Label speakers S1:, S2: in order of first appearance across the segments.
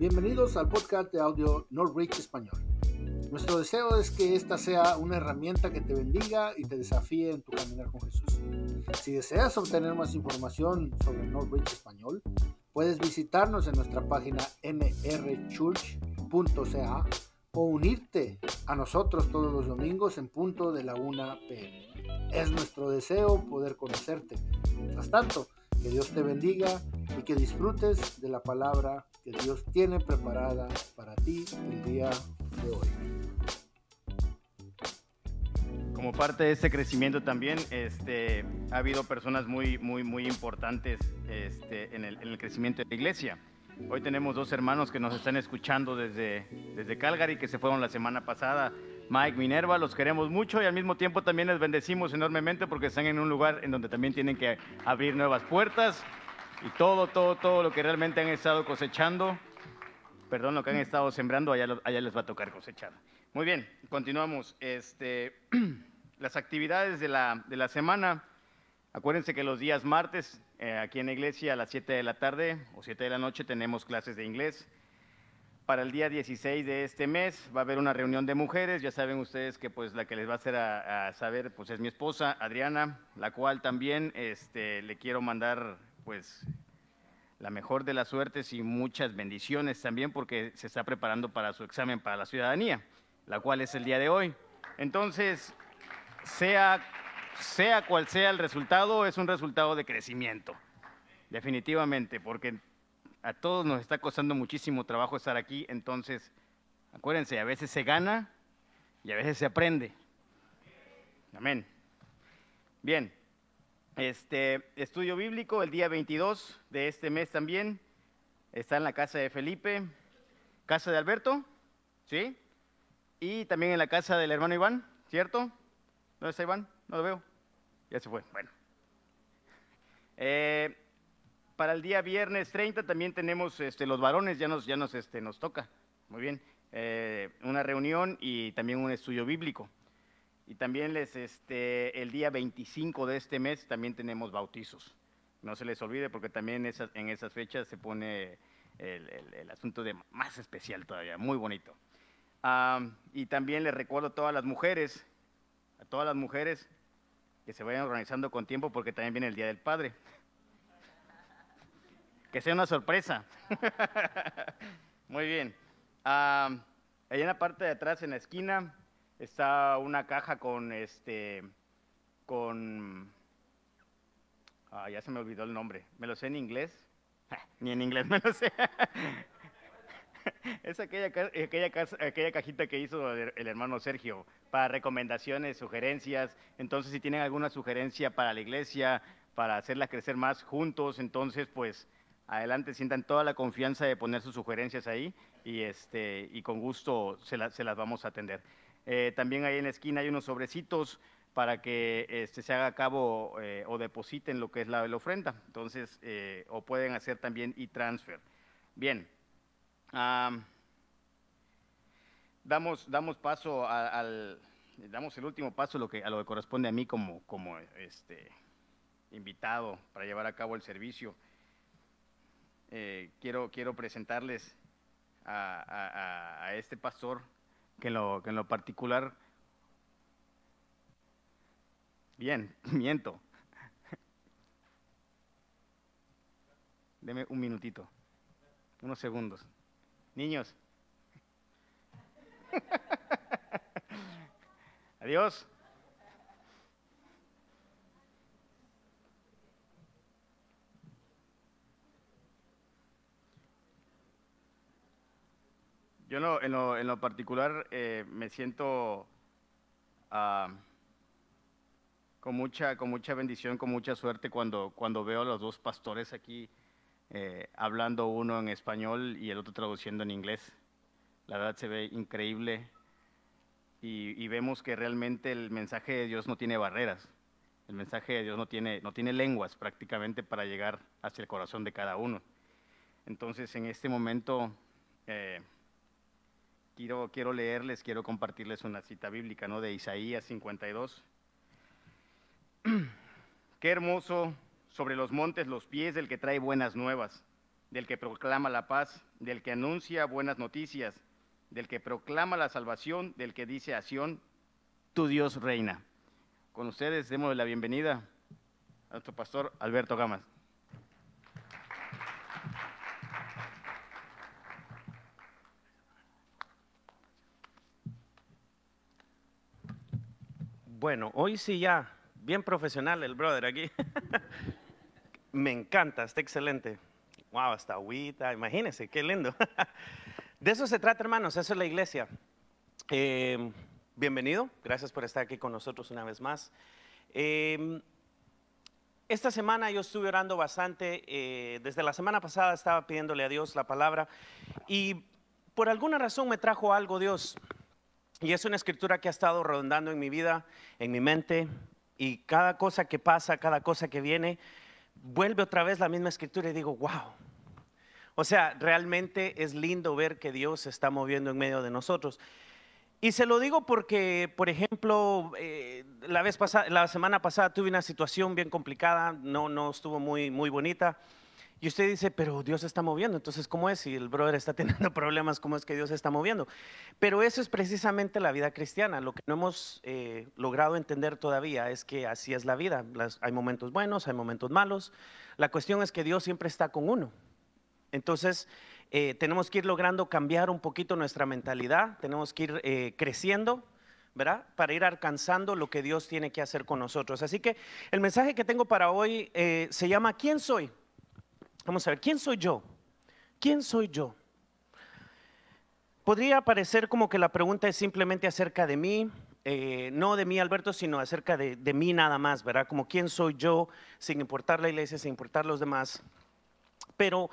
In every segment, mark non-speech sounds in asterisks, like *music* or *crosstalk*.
S1: Bienvenidos al podcast de audio Norwich Español. Nuestro deseo es que esta sea una herramienta que te bendiga y te desafíe en tu caminar con Jesús. Si deseas obtener más información sobre Norwich Español, puedes visitarnos en nuestra página nrchurch.ca o unirte a nosotros todos los domingos en punto de la 1 pm. Es nuestro deseo poder conocerte. Mientras tanto, que Dios te bendiga y que disfrutes de la palabra que Dios tiene preparada para ti el día de hoy.
S2: Como parte de este crecimiento también, este, ha habido personas muy, muy, muy importantes este, en, el, en el crecimiento de la iglesia. Hoy tenemos dos hermanos que nos están escuchando desde, desde Calgary, que se fueron la semana pasada. Mike, Minerva, los queremos mucho y al mismo tiempo también les bendecimos enormemente porque están en un lugar en donde también tienen que abrir nuevas puertas y todo, todo, todo lo que realmente han estado cosechando, perdón, lo que han estado sembrando, allá, les va a tocar cosechar. Muy bien, continuamos. Este, *clears throat* las actividades de la, de la semana, acuérdense que los días martes eh, aquí en la iglesia a las 7 de la tarde o 7 de la noche tenemos clases de inglés. Para el día 16 de este mes va a haber una reunión de mujeres. Ya saben ustedes que pues la que les va a hacer a, a saber pues es mi esposa Adriana, la cual también este, le quiero mandar pues la mejor de las suertes y muchas bendiciones también porque se está preparando para su examen para la ciudadanía, la cual es el día de hoy. Entonces, sea sea cual sea el resultado, es un resultado de crecimiento, definitivamente, porque a todos nos está costando muchísimo trabajo estar aquí, entonces, acuérdense, a veces se gana y a veces se aprende. Amén. Bien, este estudio bíblico el día 22 de este mes también está en la casa de Felipe, casa de Alberto, ¿sí? Y también en la casa del hermano Iván, ¿cierto? ¿Dónde está Iván? No lo veo. Ya se fue. Bueno. Eh, para el día viernes 30 también tenemos este, los varones, ya nos, ya nos, este, nos toca. Muy bien. Eh, una reunión y también un estudio bíblico. Y también les, este, el día 25 de este mes también tenemos bautizos. No se les olvide porque también esas, en esas fechas se pone el, el, asunto de más especial todavía, muy bonito. Um, y también les recuerdo a todas las mujeres, a todas las mujeres, que se vayan organizando con tiempo porque también viene el Día del Padre. Que sea una sorpresa. *laughs* Muy bien. Uh, ahí en la parte de atrás, en la esquina, está una caja con este, con, ah, ya se me olvidó el nombre. Me lo sé en inglés. Ni en inglés me lo sé. *laughs* es aquella, aquella, aquella, cajita que hizo el hermano Sergio para recomendaciones, sugerencias. Entonces, si tienen alguna sugerencia para la iglesia, para hacerla crecer más juntos, entonces, pues, adelante, sientan toda la confianza de poner sus sugerencias ahí y, este, y con gusto se, la, se las vamos a atender. Eh, también ahí en la esquina hay unos sobrecitos para que este, se haga a cabo eh, o depositen lo que es la, la ofrenda. Entonces, eh, o pueden hacer también e-transfer. Bien. Damos, damos paso al, damos el último paso a lo que, corresponde a mí como, como este, invitado para llevar a cabo el servicio. Quiero, quiero presentarles a, este pastor que en lo, que en lo particular, bien, *laughs* miento. Deme un minutito, unos segundos. Niños. *laughs* Adiós. Yo no, en, lo, en, lo, particular eh, me siento uh, con, mucha, con mucha bendición, con mucha suerte cuando, cuando veo a los dos pastores aquí eh, hablando uno en español y el otro traduciendo en inglés. La verdad se ve increíble y, y, vemos que realmente el mensaje de Dios no tiene barreras. El mensaje de Dios no tiene, no tiene lenguas prácticamente para llegar hacia el corazón de cada uno. Entonces, en este momento, eh, quiero, quiero leerles, quiero compartirles una cita bíblica ¿no? de Isaías 52. *clears throat* Qué hermoso sobre los montes los pies del que trae buenas nuevas, del que proclama la paz, del que anuncia buenas noticias, del que proclama la salvación, del que dice a Sión, tu Dios reina. Con ustedes demos la bienvenida a nuestro pastor Alberto Gamas.
S3: Bueno, hoy sí ya, bien profesional el brother aquí. *laughs* Me encanta, está excelente. Wow, hasta agüita, imagínense, qué lindo. *laughs* De eso se trata, hermanos, eso es la iglesia. Eh, bienvenido, gracias por estar aquí con nosotros una vez más. Eh, esta semana yo estuve orando bastante, eh, desde la semana pasada estaba pidiéndole a Dios la palabra y por alguna razón me trajo algo Dios. Y es una escritura que ha estado rondando en mi vida, en mi mente, y cada cosa que pasa, cada cosa que viene, vuelve otra vez la misma escritura y digo, wow. O sea, realmente es lindo ver que Dios se está moviendo en medio de nosotros. Y se lo digo porque, por ejemplo, eh, la, vez pasada, la semana pasada tuve una situación bien complicada, no, no estuvo muy, muy bonita. Y usted dice, pero Dios está moviendo, entonces ¿cómo es? Si el brother está *laughs* teniendo problemas, ¿cómo es que Dios está moviendo? Pero eso es precisamente la vida cristiana. Lo que no hemos eh, logrado entender todavía es que así es la vida. hay momentos buenos, hay momentos malos. La cuestión es que Dios siempre está con uno. Entonces, eh, tenemos que ir logrando cambiar un poquito nuestra mentalidad, tenemos que ir eh, creciendo. ¿verdad? Para ir alcanzando lo que Dios tiene que hacer con nosotros. Así que el mensaje que tengo para hoy se llama ¿Quién soy? Vamos a ver, ¿quién soy yo? ¿Quién soy yo? Podría parecer como que la pregunta es simplemente acerca de mí, eh, no de mí, Alberto, sino acerca de, mí nada más, ¿verdad? Como quién soy yo, sin importar la iglesia, sin importar los demás. Pero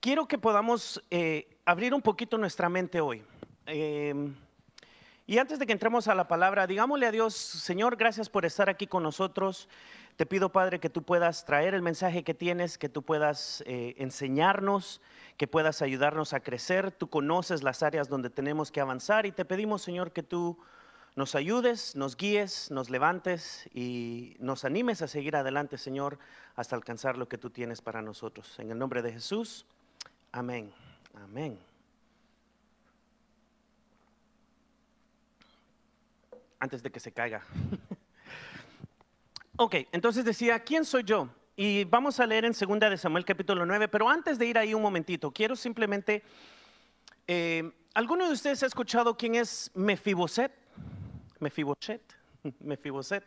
S3: quiero que podamos eh, abrir un poquito nuestra mente hoy. Eh, y antes de que entremos a la palabra, digámosle a Dios, Señor, gracias por estar aquí con nosotros. Te pido, Padre, que tú puedas traer el mensaje que tienes, que tú puedas eh, enseñarnos, que puedas ayudarnos a crecer. Tú conoces las áreas donde tenemos que avanzar y te pedimos, Señor, que tú nos ayudes, nos guíes, nos levantes y nos animes a seguir adelante, Señor, hasta alcanzar lo que tú tienes para nosotros. En el nombre de Jesús, amén. Amén. Antes de que se caiga. *laughs* Ok, entonces decía, ¿quién soy yo? Y vamos a leer en 2 de Samuel capítulo 9, pero antes de ir ahí un momentito, quiero simplemente, eh, ¿alguno de ustedes ha escuchado quién es Mefiboset? Mefiboset, *laughs* Mefiboset.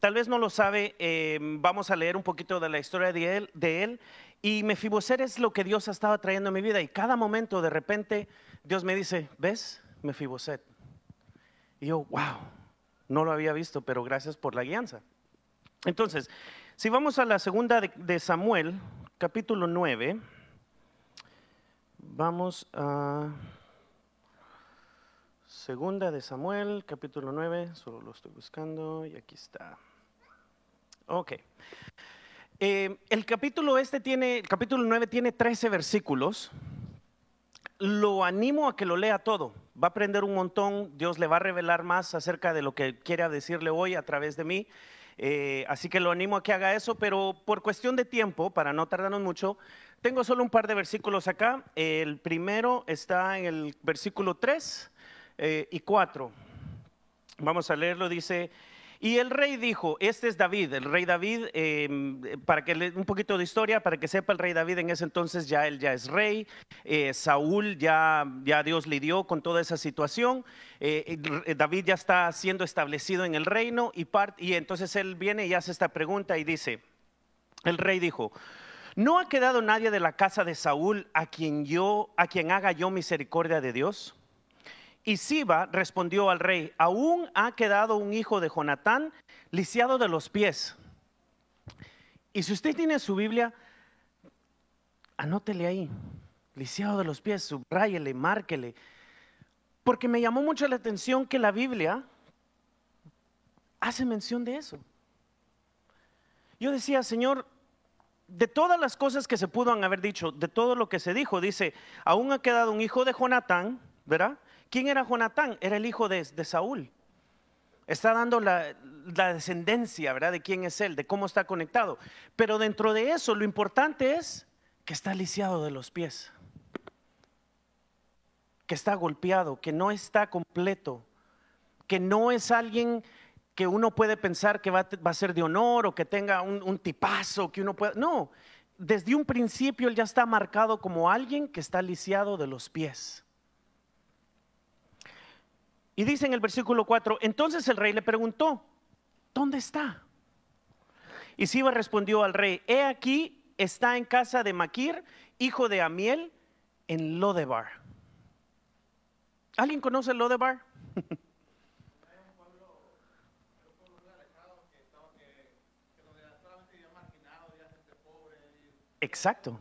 S3: Tal vez no lo sabe, eh, vamos a leer un poquito de la historia de él, de él. Y Mefiboset es lo que Dios ha estado trayendo a mi vida. Y cada momento de repente Dios me dice, ¿ves? Mefiboset. Y yo, wow, no lo había visto, pero gracias por la guianza. Entonces, si vamos a la segunda de, Samuel, capítulo 9, vamos a segunda de Samuel, capítulo 9, solo lo estoy buscando y aquí está. Ok. Eh, el capítulo este tiene, el capítulo 9 tiene 13 versículos lo animo a que lo lea todo. Va a aprender un montón, Dios le va a revelar más acerca de lo que quiere decirle hoy a través de mí. Eh, así que lo animo a que haga eso, pero por cuestión de tiempo, para no tardarnos mucho, tengo solo un par de versículos acá. El primero está en el versículo 3 eh, y 4. Vamos a leerlo, dice, y el rey dijo, este es David, el rey David, em, para que un poquito de historia, para que sepa el rey David en ese entonces ya él ya es rey, eh, Saúl ya, ya Dios lidió con toda esa situación, eh, David ya está siendo establecido en el reino y, y entonces él viene y hace esta pregunta y dice, el rey dijo, ¿no ha quedado nadie de la casa de Saúl a quien yo, a quien haga yo misericordia de Dios? Y Siba respondió al rey, aún ha quedado un hijo de Jonatán lisiado de los pies. Y si usted tiene su Biblia, anótele ahí, lisiado de los pies, subrayele, márquele. Porque me llamó mucho la atención que la Biblia hace mención de eso. Yo decía, Señor, de todas las cosas que se pudo haber dicho, de todo lo que se dijo, dice, aún ha quedado un hijo de Jonatán, ¿verdad? ¿Quién era Jonatán? Era el hijo de, Saúl. Está dando la, descendencia, ¿verdad? De quién es él, de cómo está conectado. Pero dentro de eso, lo importante es que está lisiado de los pies, que está golpeado, que no está completo, que no es alguien que uno puede pensar que va, a ser de honor o que tenga un, un tipazo, que uno pueda... No, desde un principio él ya está marcado como alguien que está lisiado de los pies. Y dice en el versículo 4, entonces el rey le preguntó, ¿dónde está? Y Siba respondió al rey, he aquí, está en casa de Maquir, hijo de Amiel, en Lodebar. ¿Alguien conoce Lodebar? *laughs* Exacto.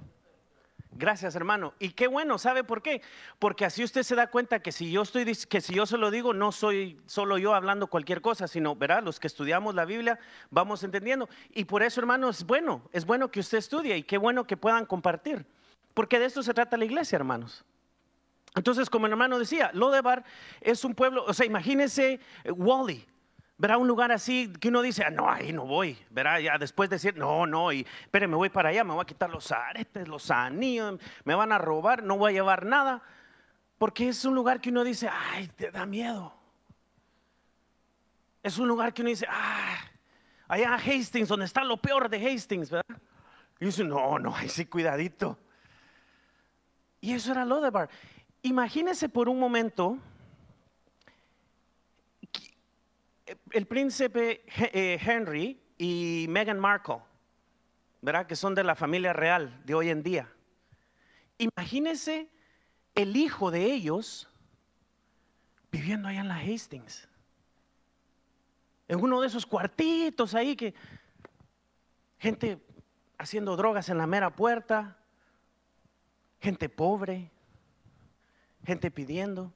S3: Gracias, hermano. Y qué bueno, ¿sabe por qué? Porque así usted se da cuenta que si yo estoy que si yo se lo digo, no soy solo yo hablando cualquier cosa, sino verá, los que estudiamos la Biblia vamos entendiendo. Y por eso, hermano, es bueno, es bueno que usted estudie y qué bueno que puedan compartir. Porque de esto se trata la iglesia, hermanos. Entonces, como el hermano decía, Lodebar es un pueblo, o sea, imagínese eh, Wally, Verá un lugar así que uno dice, ah, no, ahí no voy. Verá, ya después decir, no, no, y espere, me voy para allá, me voy a quitar los aretes, los anillos, me van a robar, no voy a llevar nada. Porque es un lugar que uno dice, ay, te da miedo. Es un lugar que uno dice, ah, allá Hastings, donde está lo peor de Hastings, ¿verdad? Y dice, no, no, ahí sí, cuidadito. Y eso era Lodebar. Imagínese por un momento el príncipe eh, Henry y Meghan Markle, ¿verdad? Que son de la familia real de hoy en día. Imagínense el hijo de ellos viviendo allá en la Hastings. En uno de esos cuartitos ahí que gente haciendo drogas en la mera puerta, gente pobre, gente pidiendo.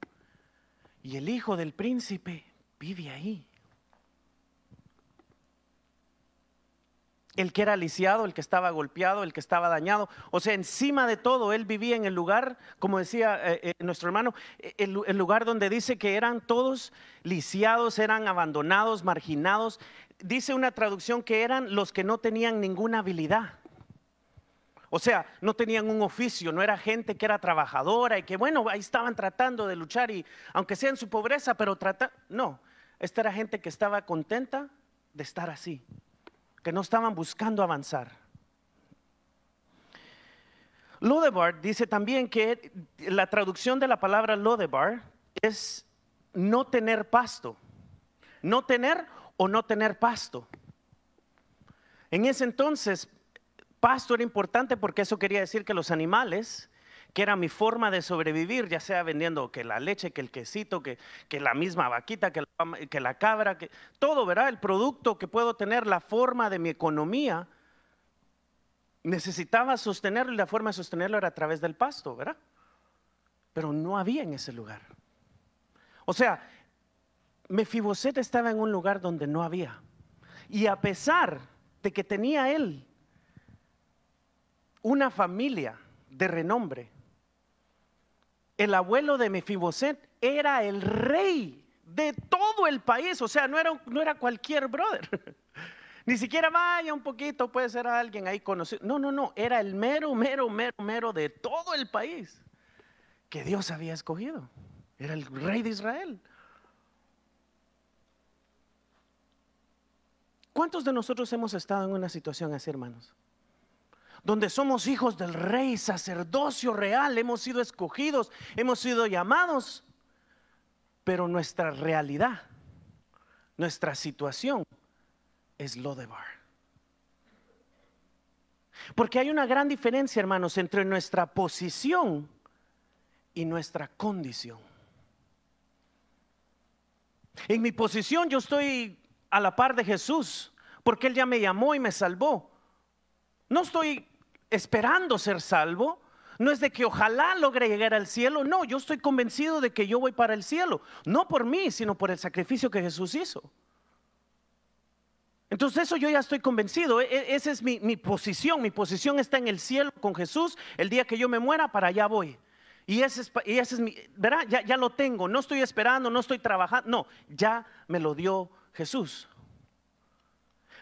S3: Y el hijo del príncipe vive ahí. El que era lisiado, el que estaba golpeado, el que estaba dañado. O sea, encima de todo, él vivía en el lugar, como decía eh, eh, nuestro hermano, el, el, lugar donde dice que eran todos lisiados, eran abandonados, marginados. Dice una traducción que eran los que no tenían ninguna habilidad. O sea, no tenían un oficio, no era gente que era trabajadora y que, bueno, ahí estaban tratando de luchar y, aunque sea en su pobreza, pero trata, no, esta era gente que estaba contenta de estar así que no estaban buscando avanzar. Lodebar dice también que la traducción de la palabra Lodebar es no tener pasto. No tener o no tener pasto. En ese entonces, pasto era importante porque eso quería decir que los animales que era mi forma de sobrevivir, ya sea vendiendo que la leche, que el quesito, que, que la misma vaquita, que la, que la cabra, que todo, ¿verdad? El producto que puedo tener, la forma de mi economía, necesitaba sostenerlo y la forma de sostenerlo era a través del pasto, ¿verdad? Pero no había en ese lugar. O sea, Mefiboset estaba en un lugar donde no había. Y a pesar de que tenía él una familia de renombre, el abuelo de Mefiboset era el rey de todo el país, o sea, no era, no era cualquier brother. *laughs* Ni siquiera vaya un poquito, puede ser alguien ahí conocido. No, no, no, era el mero, mero, mero, mero de todo el país que Dios había escogido. Era el rey de Israel. ¿Cuántos de nosotros hemos estado en una situación así, hermanos? Donde somos hijos del rey, sacerdocio real, hemos sido escogidos, hemos sido llamados, pero nuestra realidad, nuestra situación es lo de bar. Porque hay una gran diferencia, hermanos, entre nuestra posición y nuestra condición. En mi posición yo estoy a la par de Jesús, porque Él ya me llamó y me salvó. No estoy esperando ser salvo. No es de que ojalá logre llegar al cielo. No, yo estoy convencido de que yo voy para el cielo. No por mí, sino por el sacrificio que Jesús hizo. Entonces eso yo ya estoy convencido. E, e, esa es mi, posición. Mi posición está en el cielo con Jesús. El día que yo me muera, para allá voy. Y ese es, mi, ¿verdad? Ya, ya lo tengo. No estoy esperando, no estoy trabajando. No, ya me lo dio Jesús.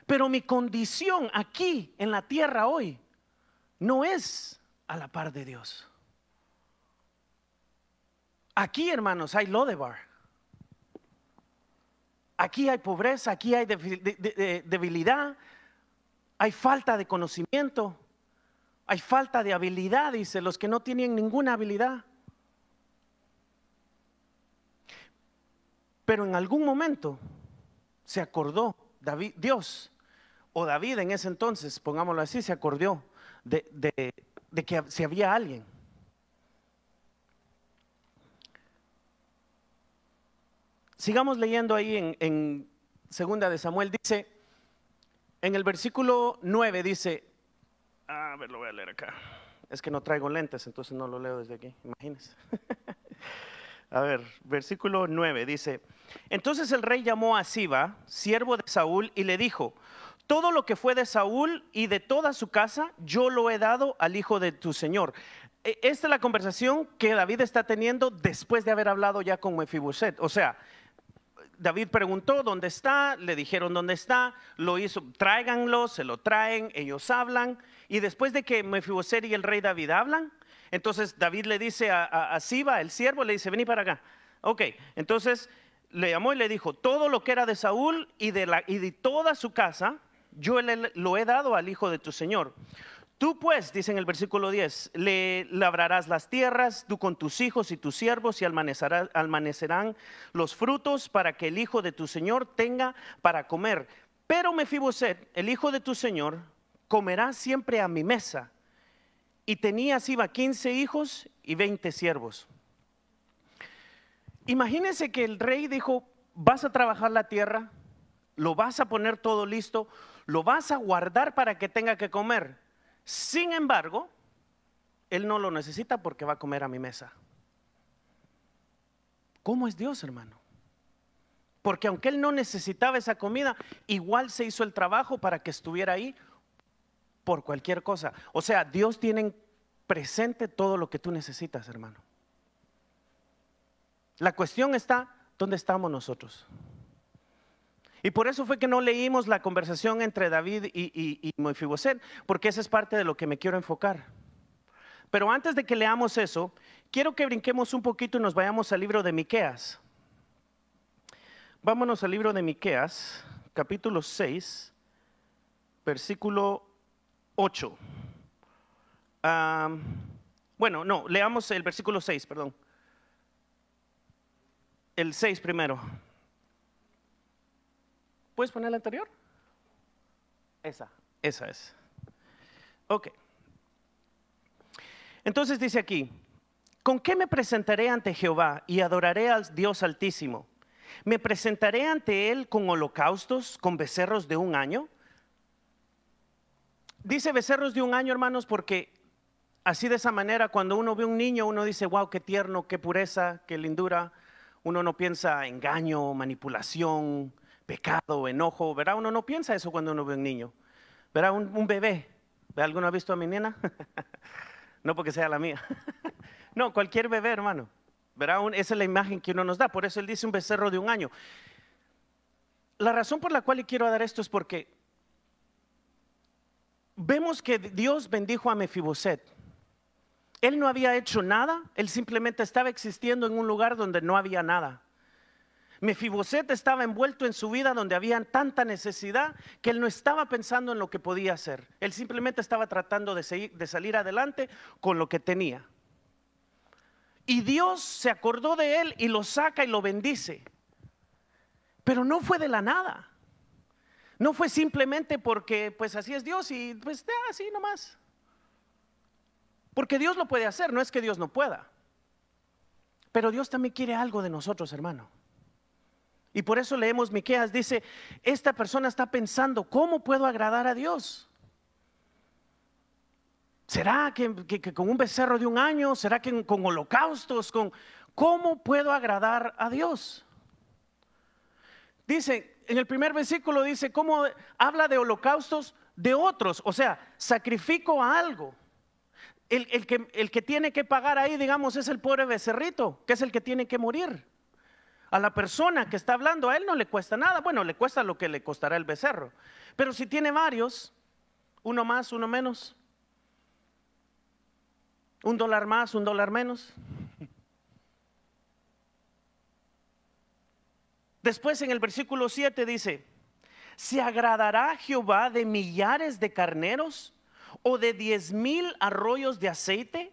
S3: Pero mi condición aquí en la tierra hoy no es a la par de Dios. Aquí, hermanos, hay Lodebar. Aquí hay pobreza, aquí hay debilidad, hay falta de conocimiento, hay falta de habilidad, dice, los que no tienen ninguna habilidad. Pero en algún momento se acordó Dios, o David en ese entonces, pongámoslo así, se acordó de, que si había alguien. Sigamos leyendo ahí en, segunda de Samuel, dice, en el versículo 9 dice, a ver, lo voy a leer acá. Es que no traigo lentes, entonces no lo leo desde aquí, imagínense. *laughs* A ver, versículo 9 dice, entonces el rey llamó a Siba, siervo de Saúl, y le dijo, todo lo que fue de Saúl y de toda su casa, yo lo he dado al hijo de tu señor. E, esta es la conversación que David está teniendo después de haber hablado ya con Mefiboset. O sea, David preguntó dónde está, le dijeron dónde está, lo hizo, tráiganlo, se lo traen, ellos hablan, y después de que Mefiboset y el rey David hablan, entonces David le dice a, Siba, el siervo, le dice, vení para acá. Ok, entonces le llamó y le dijo, todo lo que era de Saúl y de toda su casa, yo le, lo he dado al hijo de tu señor. Tú pues, dice en el versículo 10, le labrarás las tierras, tú con tus hijos y tus siervos, y almanecerán los frutos para que el hijo de tu señor tenga para comer. Pero Mefiboset, el hijo de tu señor, comerá siempre a mi mesa y tenía iba 15 hijos y 20 siervos. Imagínense que el rey dijo, vas a trabajar la tierra, lo vas a poner todo listo, lo vas a guardar para que tenga que comer. Sin embargo, él no lo necesita porque va a comer a mi mesa. ¿Cómo es Dios, hermano? Porque aunque él no necesitaba esa comida, igual se hizo el trabajo para que estuviera ahí por cualquier cosa. O sea, Dios tiene presente todo lo que tú necesitas, hermano. La cuestión está, ¿dónde estamos nosotros? Y por eso fue que no leímos la conversación entre David y, y, Mefiboset, porque esa es parte de lo que me quiero enfocar. Pero antes de que leamos eso, quiero que brinquemos un poquito y nos vayamos al libro de Miqueas. Vámonos al libro de Miqueas, capítulo 6, versículo 8. bueno, no, leamos el versículo 6, perdón. El 6 primero. ¿Puedes poner el anterior? Esa, esa es. Ok. Entonces dice aquí, ¿con qué me presentaré ante Jehová y adoraré al Dios altísimo? ¿Me presentaré ante Él con holocaustos, con becerros de un año? Dice becerros de un año, hermanos, porque así de esa manera, cuando uno ve un niño, uno dice, wow, qué tierno, qué pureza, qué lindura. Uno no piensa engaño, manipulación, pecado, enojo, ¿verdad? Uno no piensa eso cuando uno ve un niño. ¿Verdad? Un, bebé. ¿Alguno ha visto a mi nena? *laughs* no porque sea la mía. *laughs* no, cualquier bebé, hermano. ¿Verdad? esa es la imagen que uno nos da. Por eso él dice un becerro de un año. La razón por la cual le quiero dar esto es porque vemos que Dios bendijo a Mefiboset. Él no había hecho nada, él simplemente estaba existiendo en un lugar donde no había nada. Mefiboset estaba envuelto en su vida donde había tanta necesidad que él no estaba pensando en lo que podía hacer. Él simplemente estaba tratando de, salir adelante con lo que tenía. Y Dios se acordó de él y lo saca y lo bendice. Pero no fue de la nada. No fue simplemente porque pues así es Dios y pues así nomás. Porque Dios lo puede hacer, no es que Dios no pueda. Pero Dios también quiere algo de nosotros, hermano. Y por eso leemos Miqueas, dice, esta persona está pensando, ¿cómo puedo agradar a Dios? ¿Será que, con un becerro de un año? ¿Será que con holocaustos? Con, ¿Cómo puedo agradar a Dios? Dice, en el primer versículo dice, ¿cómo habla de holocaustos de otros? O sea, sacrifico a algo. El, que, el que tiene que pagar ahí, digamos, es el pobre becerrito, que es el que tiene que morir. A la persona que está hablando, a él no le cuesta nada. Bueno, le cuesta lo que le costará el becerro. Pero si tiene varios, uno más, uno menos, Un dólar más, un dólar menos. Después en el versículo 7 dice, ¿se agradará Jehová de millares de carneros o de diez mil arroyos de aceite?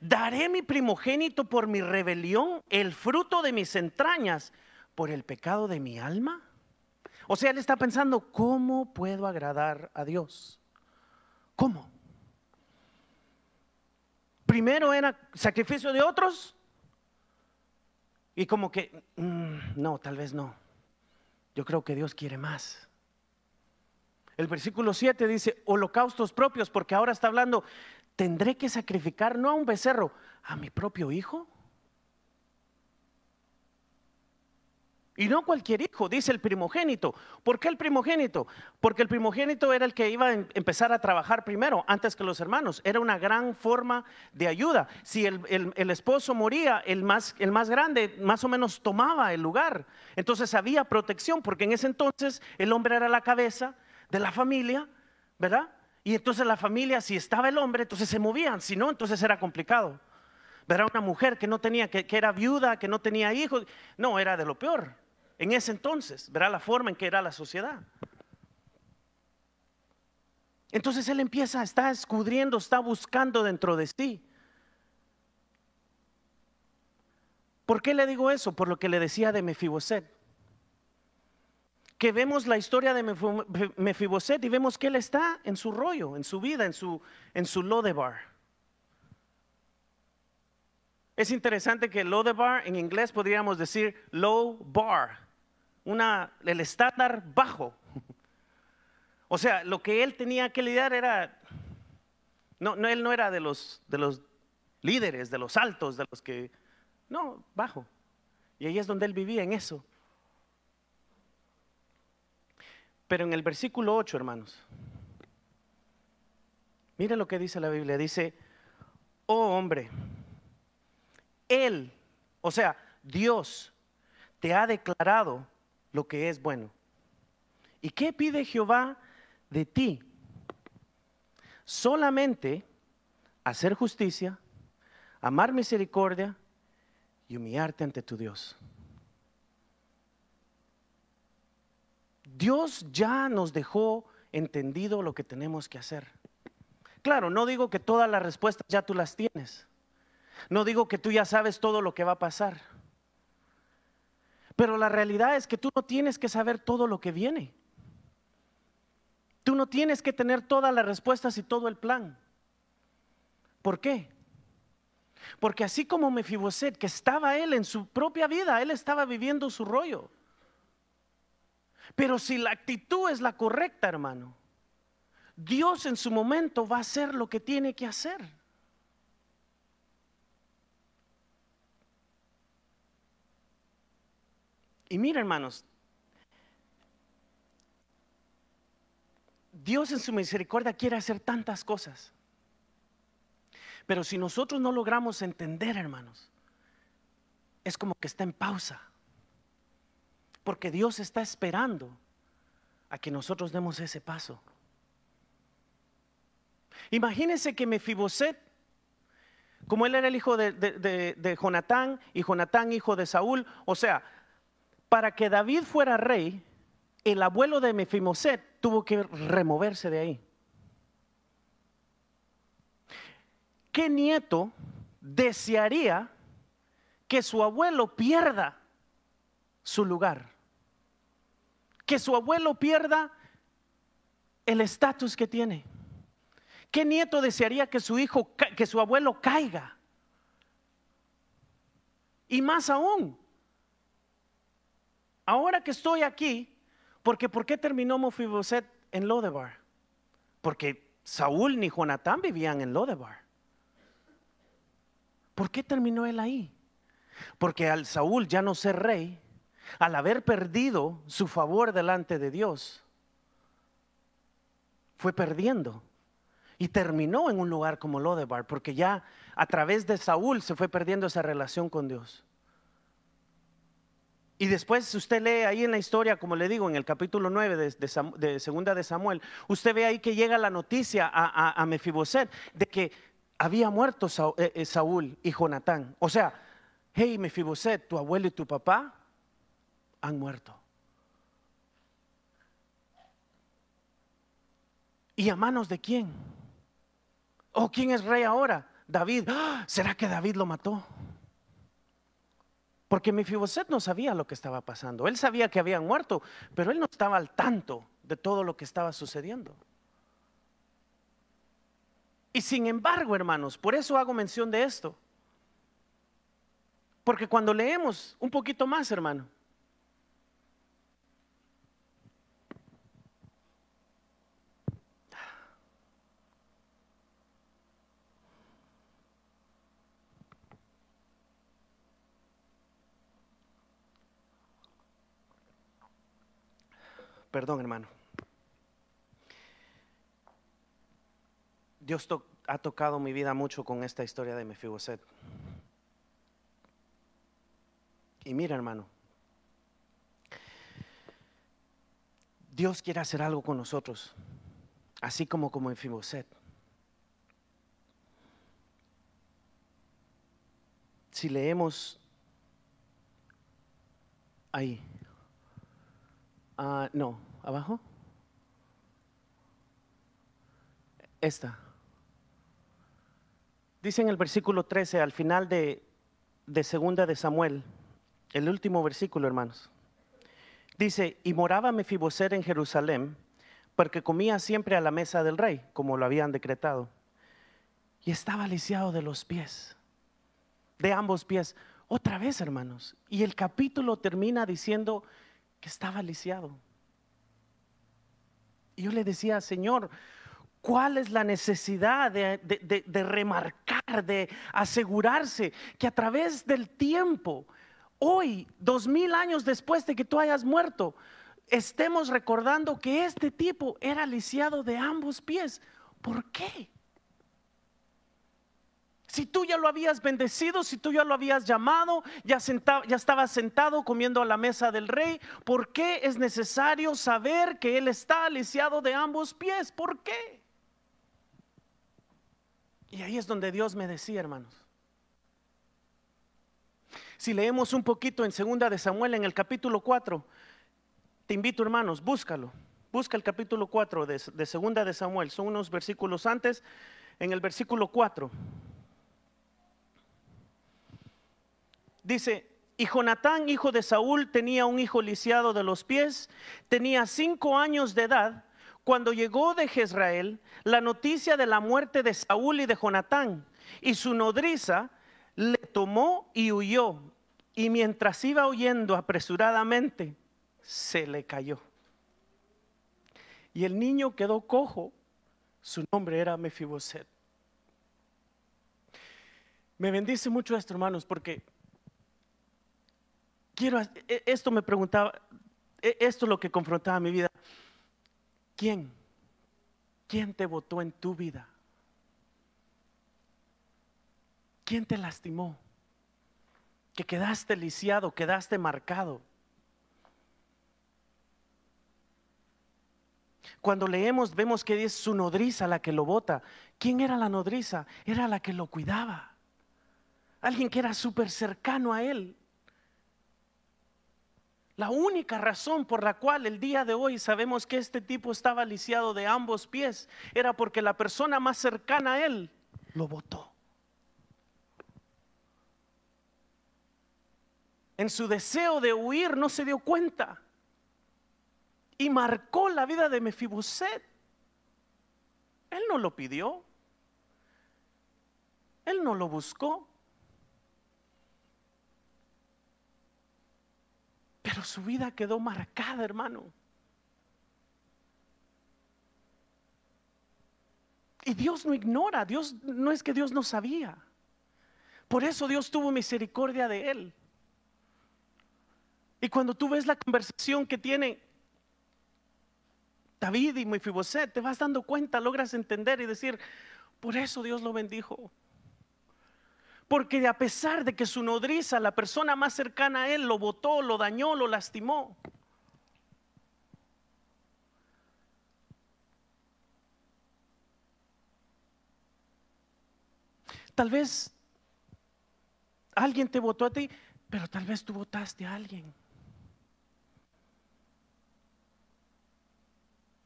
S3: ¿Daré mi primogénito por mi rebelión, el fruto de mis entrañas por el pecado de mi alma? O sea, él está pensando, ¿cómo puedo agradar a Dios? ¿Cómo? Primero era sacrificio de otros y como que, mm, no, tal vez no. Yo creo que Dios quiere más. El versículo 7 dice, holocaustos propios, porque ahora está hablando, tendré que sacrificar no a un becerro, a mi propio hijo. Y no cualquier hijo, dice el primogénito. ¿Por qué el primogénito? Porque el primogénito era el que iba a em, empezar a trabajar primero, antes que los hermanos. Era una gran forma de ayuda. Si el, esposo moría, el más, el más grande más o menos tomaba el lugar. Entonces había protección, porque en ese entonces el hombre era la cabeza de la familia, ¿verdad? Y entonces la familia, si estaba el hombre, entonces se movían, si no, entonces era complicado. Verá una mujer que no tenía, que, que era viuda, que no tenía hijos, no, era de lo peor en ese entonces, verá la forma en que era la sociedad. Entonces él empieza, está escudriendo, está buscando dentro de sí. ¿Por qué le digo eso? Por lo que le decía de Mefiboset. Que vemos la historia de Mefiboset y vemos que él está en su rollo, en su vida, en su, en su Lodebar. Es interesante que Lodebar en inglés podríamos decir low bar, una, el estándar bajo. O sea, lo que él tenía que lidiar era, no, no, él no era de los, de los líderes, de los altos, de los que, no, bajo. Y ahí es donde él vivía, en eso. Pero en el versículo 8, hermanos, mire lo que dice la Biblia. Dice, oh hombre, él, o sea, Dios te ha declarado lo que es bueno. ¿Y qué pide Jehová de ti? Solamente hacer justicia, amar misericordia y humillarte ante tu Dios. Dios ya nos dejó entendido lo que tenemos que hacer. Claro, no digo que todas las respuestas ya tú las tienes. No digo que tú ya sabes todo lo que va a pasar. Pero la realidad es que tú no tienes que saber todo lo que viene. Tú no tienes que tener todas las respuestas y todo el plan. ¿Por qué? Porque así como Mefiboset, que estaba él en su propia vida, él estaba viviendo su rollo. Pero si la actitud es la correcta, hermano, Dios en su momento va a hacer lo que tiene que hacer. Y mira, hermanos, Dios en su misericordia quiere hacer tantas cosas. Pero si nosotros no logramos entender, hermanos, es como que está en pausa. Porque Dios está esperando a que nosotros demos ese paso. Imagínense que Mefiboset, como él era el hijo de, de Jonatán y Jonatán hijo de Saúl, o sea, para que David fuera rey, el abuelo de Mefiboset tuvo que removerse de ahí. ¿Qué nieto desearía que su abuelo pierda su lugar? Que su abuelo pierda el estatus que tiene. ¿Qué nieto desearía que su hijo, que su abuelo caiga? Y más aún, ahora que estoy aquí, porque ¿por qué terminó Mofiboset en Lodebar? Porque Saúl ni Jonatán vivían en Lodebar. ¿Por qué terminó él ahí? Porque al Saúl ya no ser rey, al haber perdido su favor delante de Dios, fue perdiendo y terminó en un lugar como Lodebar, porque ya a través de Saúl se fue perdiendo esa relación con Dios. Y después usted lee ahí en la historia, como le digo, en el capítulo 9 de, Segunda de Samuel, usted ve ahí que llega la noticia a, Mefiboset de que había muerto eh, eh, Saúl y Jonatán. O sea, hey Mefiboset, tu abuelo y tu papá han muerto. ¿Y a manos de quién? ¿O quién es rey ahora? David. ¡Ah! ¿Será que David lo mató? Porque Mefiboset no sabía lo que estaba pasando. Él sabía que habían muerto, pero él no estaba al tanto de todo lo que estaba sucediendo. Y sin embargo, hermanos, por eso hago mención de esto. Porque cuando leemos un poquito más, hermano, Perdón, hermano. Dios ha tocado mi vida mucho con esta historia de Mefiboset. Y mira, hermano, Dios quiere hacer algo con nosotros, así como como Mefiboset. Si leemos ahí, Ah, no, abajo. Esta. Dice en el versículo 13, al final de, de segunda de Samuel, el último versículo, hermanos. Dice, y moraba Mefiboset en Jerusalén, porque comía siempre a la mesa del rey, como lo habían decretado. Y estaba lisiado de los pies, de ambos pies. Otra vez, hermanos. Y el capítulo termina diciendo, estaba lisiado. Y yo le decía, Señor, ¿cuál es la necesidad de, de, remarcar, de asegurarse que a través del tiempo, hoy, dos mil años después de que tú hayas muerto, estemos recordando que este tipo era lisiado de ambos pies? ¿Por qué? Si tú ya lo habías bendecido, si tú ya lo habías llamado, ya, sentado, ya estabas sentado comiendo a la mesa del rey, ¿por qué es necesario saber que él está lisiado de ambos pies? ¿Por qué? Y ahí es donde Dios me decía, hermanos. Si leemos un poquito en segunda de Samuel en el capítulo 4, te invito, hermanos, búscalo. Busca el capítulo 4 de, de segunda de Samuel, son unos versículos antes, en el versículo 4. Dice, y Jonatán, hijo de Saúl, tenía un hijo lisiado de los pies, tenía cinco años de edad, cuando llegó de Jezreel la noticia de la muerte de Saúl y de Jonatán, y su nodriza le tomó y huyó, y mientras iba huyendo apresuradamente, se le cayó. Y el niño quedó cojo, su nombre era Mefiboset. Me bendice mucho esto, hermanos, porque quiero, e, esto me preguntaba, e, esto es lo que confrontaba mi vida. ¿Quién? ¿Quién te votó en tu vida? ¿Quién te lastimó? Que quedaste lisiado, quedaste marcado. Cuando leemos vemos que es su nodriza la que lo vota. ¿Quién era la nodriza? Era la que lo cuidaba. Alguien que era súper cercano a él. La única razón por la cual el día de hoy sabemos que este tipo estaba lisiado de ambos pies era porque la persona más cercana a él lo votó. En su deseo de huir no se dio cuenta y marcó la vida de Mefiboset. Él no lo pidió. Él no lo buscó. Pero su vida quedó marcada, hermano. Y Dios no ignora, Dios no es que Dios no sabía. Por eso Dios tuvo misericordia de él. Y cuando tú ves la conversación que tiene David y Mefiboset, te vas dando cuenta, logras entender y decir, por eso Dios lo bendijo. Porque a pesar de que su nodriza, la persona más cercana a él, lo botó, lo dañó, lo lastimó. Tal vez alguien te votó a ti, pero tal vez tú votaste a alguien.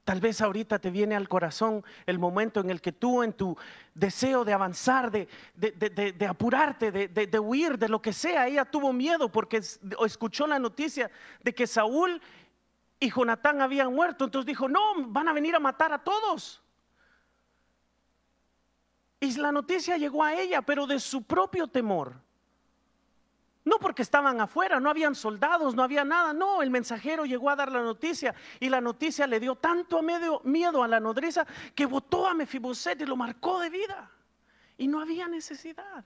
S3: Tal vez ahorita te viene al corazón el momento en el que tú en tu deseo de avanzar, de, de, apurarte, de, huir, de lo que sea, ella tuvo miedo porque escuchó la noticia de que Saúl y Jonatán habían muerto. Entonces dijo, no, van a venir a matar a todos. Y la noticia llegó a ella, pero de su propio temor. No porque estaban afuera, no habían soldados, no había nada. No, el mensajero llegó a dar la noticia y la noticia le dio tanto miedo a la nodriza que votó a Mefiboset y lo marcó de vida. Y no había necesidad.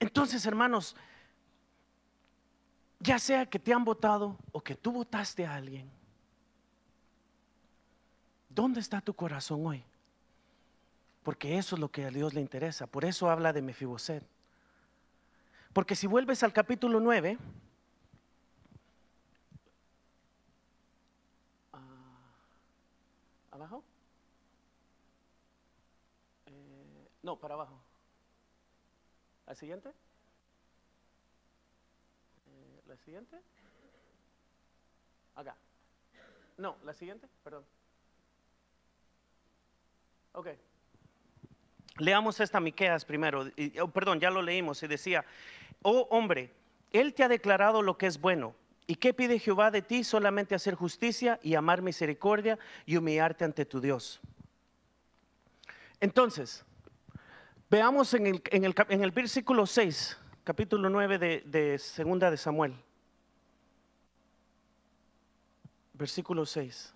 S3: Entonces, hermanos, ya sea que te han votado o que tú votaste a alguien, ¿Dónde está tu corazón hoy? Porque eso es lo que a Dios le interesa. Por eso habla de Mefiboset. Porque si vuelves al capítulo 9, ah, ¿abajo? Eh, no, para abajo. ¿Al siguiente? Eh, ¿La siguiente? Acá. No, la siguiente, perdón. Ok. Leamos esta Miqueas primero. Oh, perdón, ya lo leímos y decía, oh hombre, Él te ha declarado lo que es bueno. ¿Y qué pide Jehová de ti? Solamente hacer justicia y amar misericordia y humillarte ante tu Dios. Entonces, veamos en el, en el, versículo 6, capítulo 9 de, de Segunda de Samuel. Versículo 6.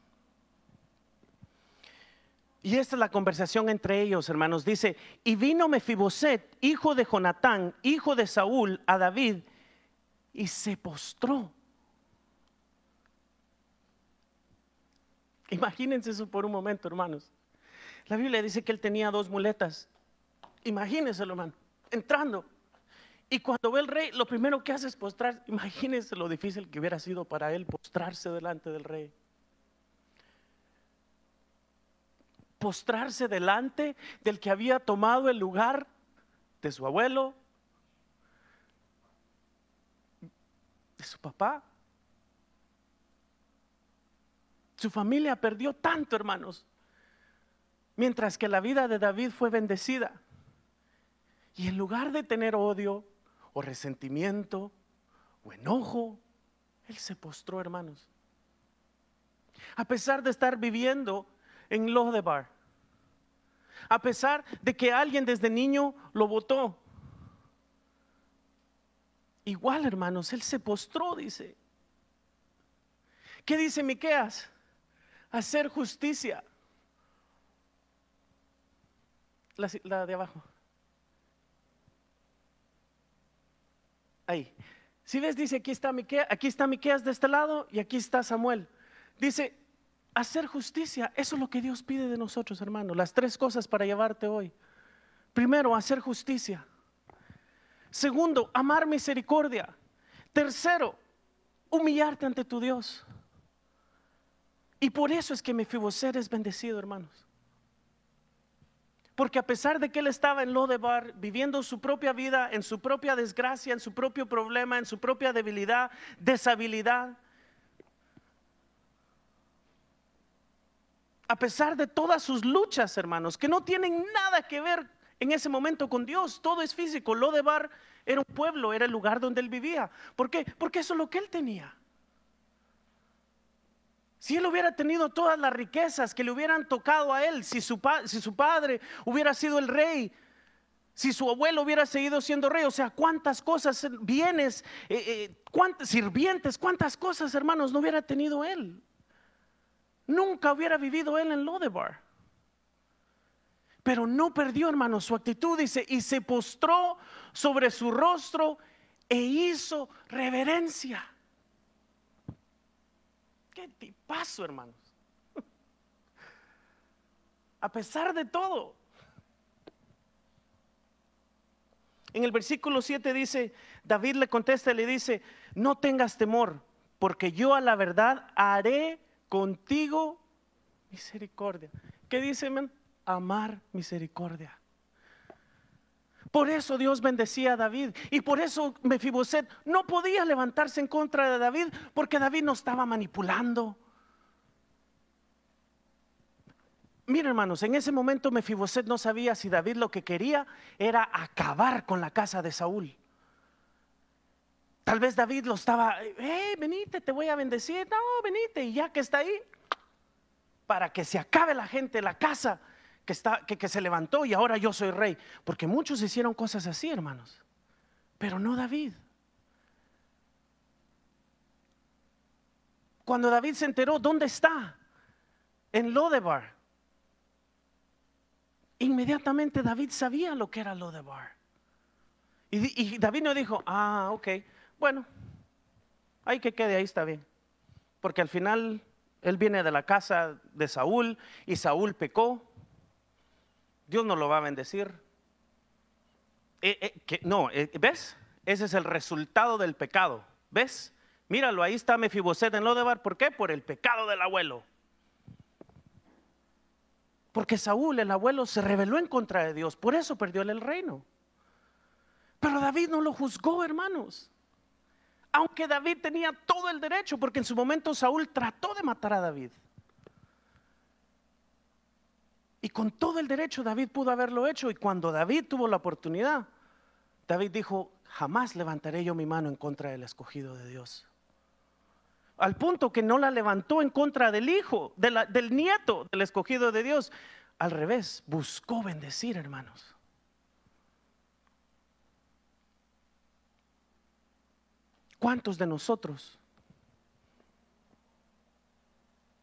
S3: Y esta es la conversación entre ellos, hermanos. Dice, y vino Mefiboset, hijo de Jonatán, hijo de Saúl, a David, y se postró. Imagínense eso por un momento, hermanos. La Biblia dice que él tenía dos muletas. Imagínense, hermano, entrando. Y cuando ve el rey, lo primero que hace es postrar. Imagínense lo difícil que hubiera sido para él postrarse delante del rey. Postrarse delante del que había tomado el lugar de su abuelo, de su papá. Su familia perdió tanto, hermanos, mientras que la vida de David fue bendecida. Y en lugar de tener odio o resentimiento o enojo, él se postró, hermanos. A pesar de estar viviendo en Lodebar. A pesar de que alguien desde niño lo votó. Igual, hermanos, él se postró, dice. ¿Qué dice Miqueas? Hacer justicia. La, de abajo. Ahí. Si ves, dice, aquí está Miqueas, aquí está Miqueas de este lado y aquí está Samuel. Dice, hacer justicia. Eso es lo que Dios pide de nosotros, hermano. Las tres cosas para llevarte hoy. Primero, hacer justicia. Segundo, amar misericordia. Tercero, humillarte ante tu Dios. Y por eso es que Mefiboset es bendecido, hermanos. Porque a pesar de que él estaba en Lodebar, viviendo su propia vida, en su propia desgracia, en su propio problema, en su propia debilidad, deshabilidad, a pesar de todas sus luchas, hermanos, que no tienen nada que ver en ese momento con Dios, todo es físico. Lodebar era un pueblo, era el lugar donde él vivía. ¿Por qué? Porque eso es lo que él tenía. Si él hubiera tenido todas las riquezas que le hubieran tocado a él, si su, padre hubiera sido el rey, si su abuelo hubiera seguido siendo rey, o sea, cuántas cosas, bienes, eh, eh, cuántas sirvientes, cuántas cosas, hermanos, no hubiera tenido él. Nunca hubiera vivido él en Lodebar. Pero no perdió, hermano, su actitud, dice, y se postró sobre su rostro e hizo reverencia. Qué tipazo, hermanos. *laughs* A pesar de todo. En el versículo 7 dice, David le contesta y le dice, no tengas temor, porque yo a la verdad haré contigo misericordia. ¿Qué dice? Amar misericordia. Por eso Dios bendecía a David y por eso Mefiboset no podía levantarse en contra de David porque David no estaba manipulando. Mira, hermanos, en ese momento Mefiboset no sabía si David lo que quería era acabar con la casa de Saúl. Tal vez David lo estaba, hey, venite, te voy a bendecir. No, venite, y ya que está ahí, para que se acabe la gente, la casa que, está, que se levantó y ahora yo soy rey. Porque muchos hicieron cosas así, hermanos, pero no David. Cuando David se enteró, ¿dónde está? En Lodebar. Inmediatamente David sabía lo que era Lodebar. Y, y David no dijo, ah, ok, bueno, ahí que quede, ahí está bien. Porque al final él viene de la casa de Saúl y Saúl pecó. Dios no lo va a bendecir. Eh, eh, no, eh, ¿ves? Ese es el resultado del pecado. ¿Ves? Míralo, ahí está Mefiboset en Lodebar. ¿Por qué? Por el pecado del abuelo. Porque Saúl, el abuelo, se rebeló en contra de Dios. Por eso perdió el reino. Pero David no lo juzgó, hermanos. Aunque David tenía todo el derecho, porque en su momento Saúl trató de matar a David. Y con todo el derecho David pudo haberlo hecho. Y cuando David tuvo la oportunidad, David dijo, jamás levantaré yo mi mano en contra del escogido de Dios. Al punto que no la levantó en contra del hijo, del nieto del escogido de Dios. Al revés, buscó bendecir, hermanos. ¿Cuántos de nosotros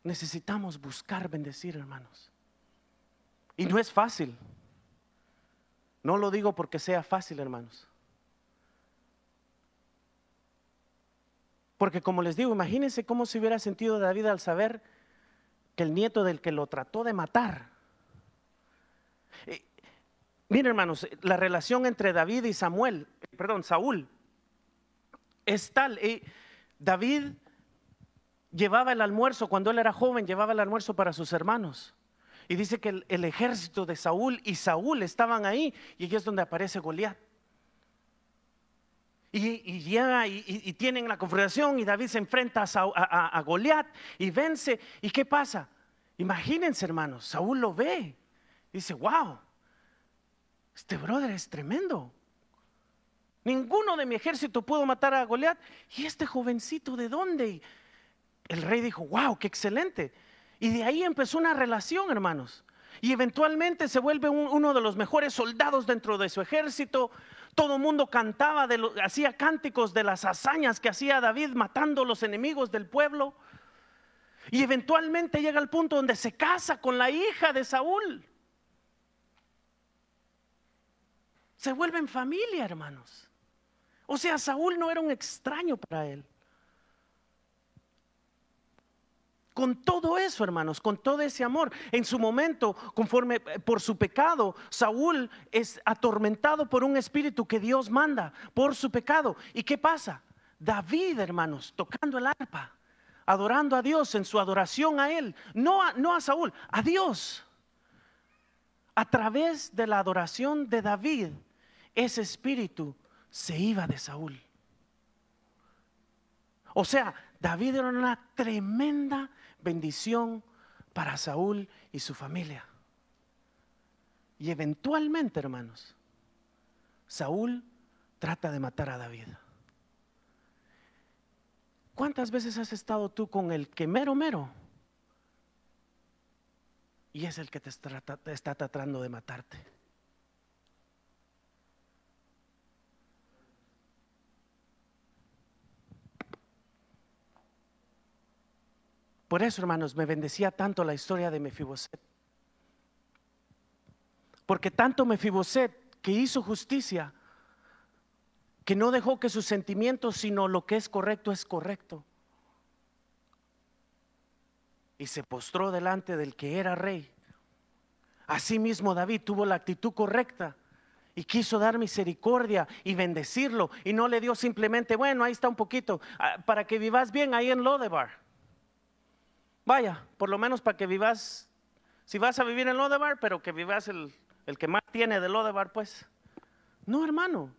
S3: necesitamos buscar bendecir, hermanos? Y no es fácil. No lo digo porque sea fácil, hermanos. Porque como les digo, imagínense cómo se hubiera sentido David al saber que el nieto del que lo trató de matar. Eh, miren, hermanos, la relación entre David y Samuel, perdón, Saúl, es tal. Eh, David llevaba el almuerzo, cuando él era joven, llevaba el almuerzo para sus hermanos. Y dice que el, ejército de Saúl y Saúl estaban ahí, y aquí es donde aparece Goliat. Y, llega y, tienen la confrontación y David se enfrenta a, a, Goliat y vence. ¿Y qué pasa? Imagínense, hermanos, Saúl lo ve. Dice, wow, este brother es tremendo. Ninguno de mi ejército pudo matar a Goliat. ¿Y este jovencito de dónde? el rey dijo, wow, qué excelente. Y de ahí empezó una relación, hermanos. Y eventualmente se vuelve uno de los mejores soldados dentro de su ejército. Todo el mundo cantaba, de hacía cánticos de las hazañas que hacía David matando a los enemigos del pueblo. Y eventualmente llega al punto donde se casa con la hija de Saúl. Se vuelven familia, hermanos. O sea, Saúl no era un extraño para él. Con todo eso, hermanos, con todo ese amor, en su momento, conforme eh, por su pecado, Saúl es atormentado por un espíritu que Dios manda por su pecado. ¿Y qué pasa? David, hermanos, tocando el arpa, adorando a Dios en su adoración a Él, no a, no a Saúl, a Dios. A través de la adoración de David, ese espíritu se iba de Saúl. O sea, David era una tremenda bendición para Saúl y su familia. Y eventualmente, hermanos, Saúl trata de matar a David. ¿Cuántas veces has estado tú con el que mero mero? Y es el que te está, tratando de matarte. Por eso, hermanos, me bendecía tanto la historia de Mefiboset. Porque tanto Mefiboset que hizo justicia, que no dejó que sus sentimientos, sino lo que es correcto es correcto. Y se postró delante del que era rey. Asimismo David tuvo la actitud correcta y quiso dar misericordia y bendecirlo y no le dio simplemente, bueno, ahí está un poquito, ah, para que vivas bien ahí en Lodebar. Vaya, por lo menos para que vivas, si vas a vivir en Lodebar, pero que vivas el, el que más tiene de Lodebar, pues. No, hermano,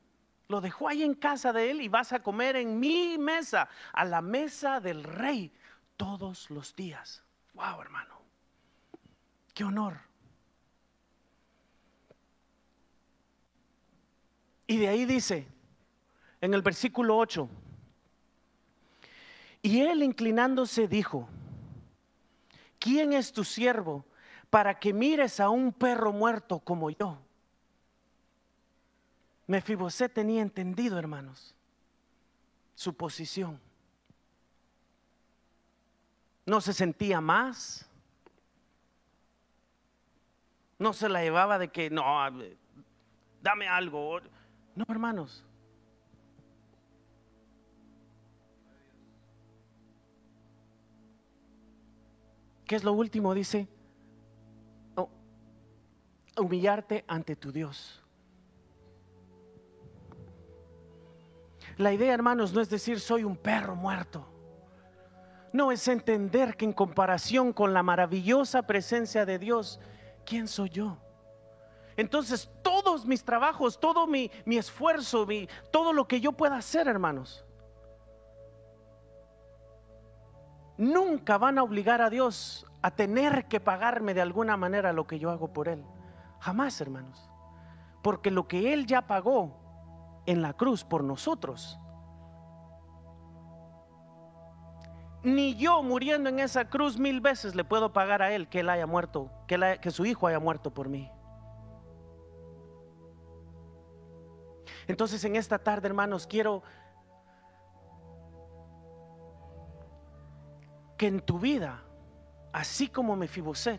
S3: lo dejó ahí en casa de él y vas a comer en mi mesa, a la mesa del rey, todos los días. Wow, hermano. Qué honor. Y de ahí dice, en el versículo 8, y él inclinándose dijo, ¿quién es tu siervo para que mires a un perro muerto como yo? Mefiboset tenía entendido, hermanos, su posición. No se sentía más. No se la llevaba de que, no, dame algo. No, hermanos. ¿Qué es lo último? Dice, humillarte ante tu Dios. La idea, hermanos, no es decir soy un perro muerto. No es entender que en comparación con la maravillosa presencia de Dios, ¿quién soy yo? Entonces todos mis trabajos, todo mi, esfuerzo, todo lo que yo pueda hacer, hermanos, nunca van a obligar a Dios a tener que pagarme de alguna manera lo que yo hago por Él. Jamás, hermanos. Porque lo que Él ya pagó en la cruz por nosotros, ni yo muriendo en esa cruz mil veces le puedo pagar a Él que Él haya muerto, que, que su Hijo haya muerto por mí. Entonces en esta tarde, hermanos, quiero que en tu vida, así como Mefiboset,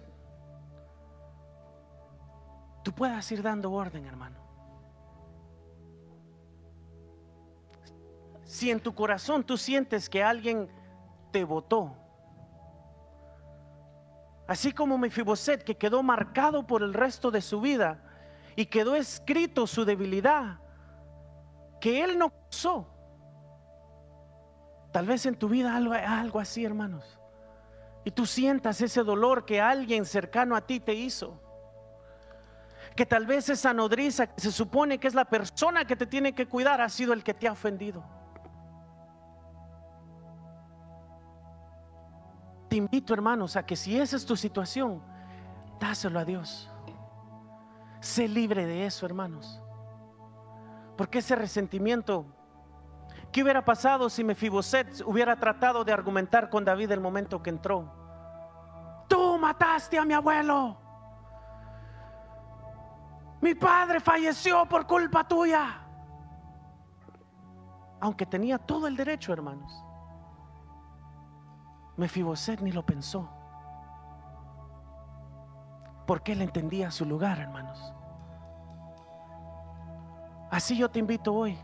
S3: tú puedas ir dando orden, hermano. Si en tu corazón tú sientes que alguien te votó, así como Mefiboset que quedó marcado por el resto de su vida y quedó escrito su debilidad, que él no usó. Tal vez en tu vida algo, algo así, hermanos. Y tú sientas ese dolor que alguien cercano a ti te hizo. Que tal vez esa nodriza que se supone que es la persona que te tiene que cuidar ha sido el que te ha ofendido. Te invito, hermanos, a que si esa es tu situación, dáselo a Dios. Sé libre de eso, hermanos. Porque ese resentimiento ¿Qué hubiera pasado si Mefiboset hubiera tratado de argumentar con David el momento que entró? Tú mataste a mi abuelo. Mi padre falleció por culpa tuya. Aunque tenía todo el derecho, hermanos. Mefiboset ni lo pensó. Porque él entendía su lugar, hermanos. Así yo te invito hoy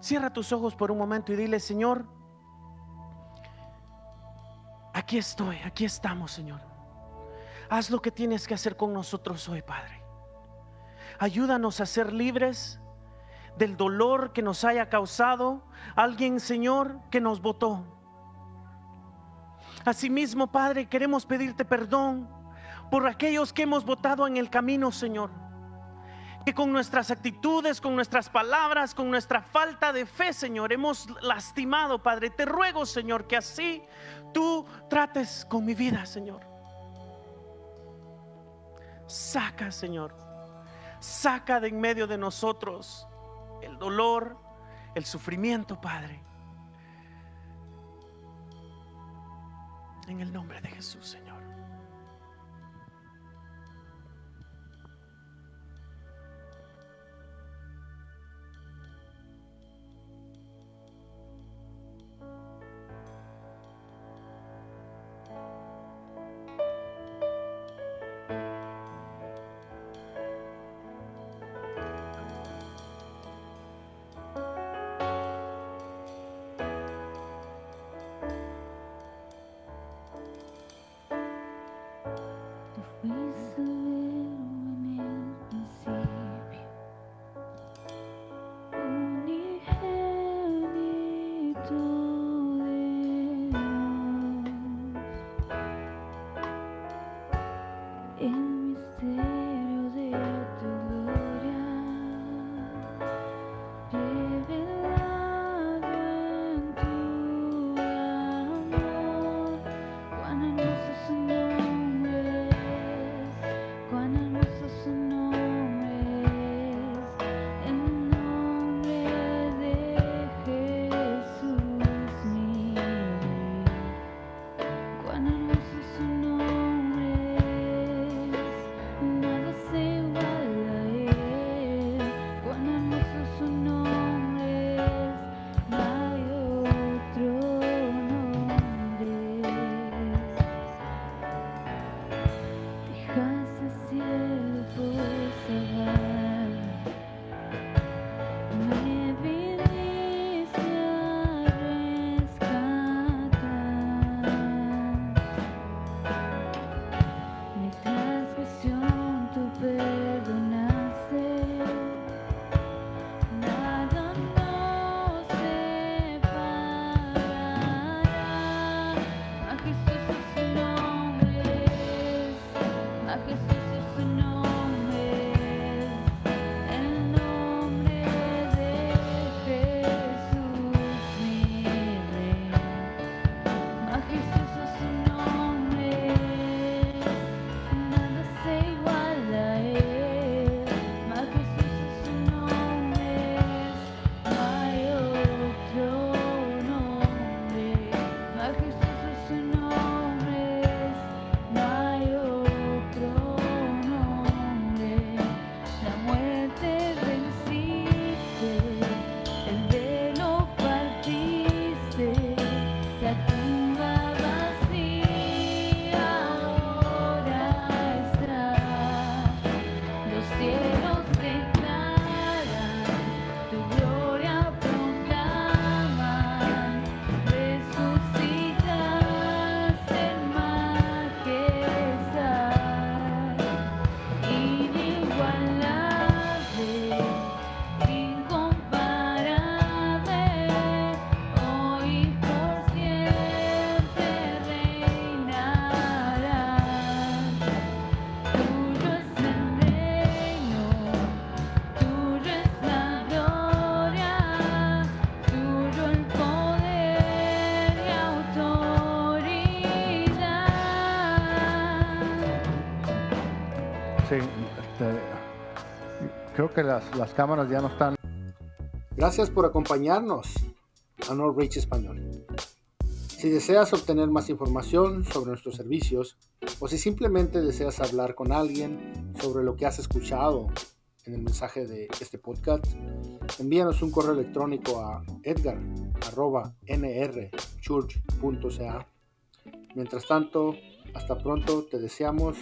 S3: Cierra tus ojos por un momento y dile, Señor, aquí estoy, aquí estamos, Señor. Haz lo que tienes que hacer con nosotros hoy, Padre. Ayúdanos a ser libres del dolor que nos haya causado alguien, Señor, que nos votó. Asimismo, Padre, queremos pedirte perdón por aquellos que hemos votado en el camino, Señor que con nuestras actitudes, con nuestras palabras, con nuestra falta de fe, Señor, hemos lastimado, Padre. Te ruego, Señor, que así tú trates con mi vida, Señor. Saca, Señor, saca de en medio de nosotros el dolor, el sufrimiento, Padre. En el nombre de Jesús, Señor.
S1: Que las, las cámaras ya no están. Gracias por acompañarnos a No Reach Español. Si deseas obtener más información sobre nuestros servicios o si simplemente deseas hablar con alguien sobre lo que has escuchado en el mensaje de este podcast, envíanos un correo electrónico a edgar.nrchurch.ca. Mientras tanto, hasta pronto, te deseamos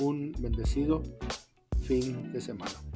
S1: un bendecido fin de semana.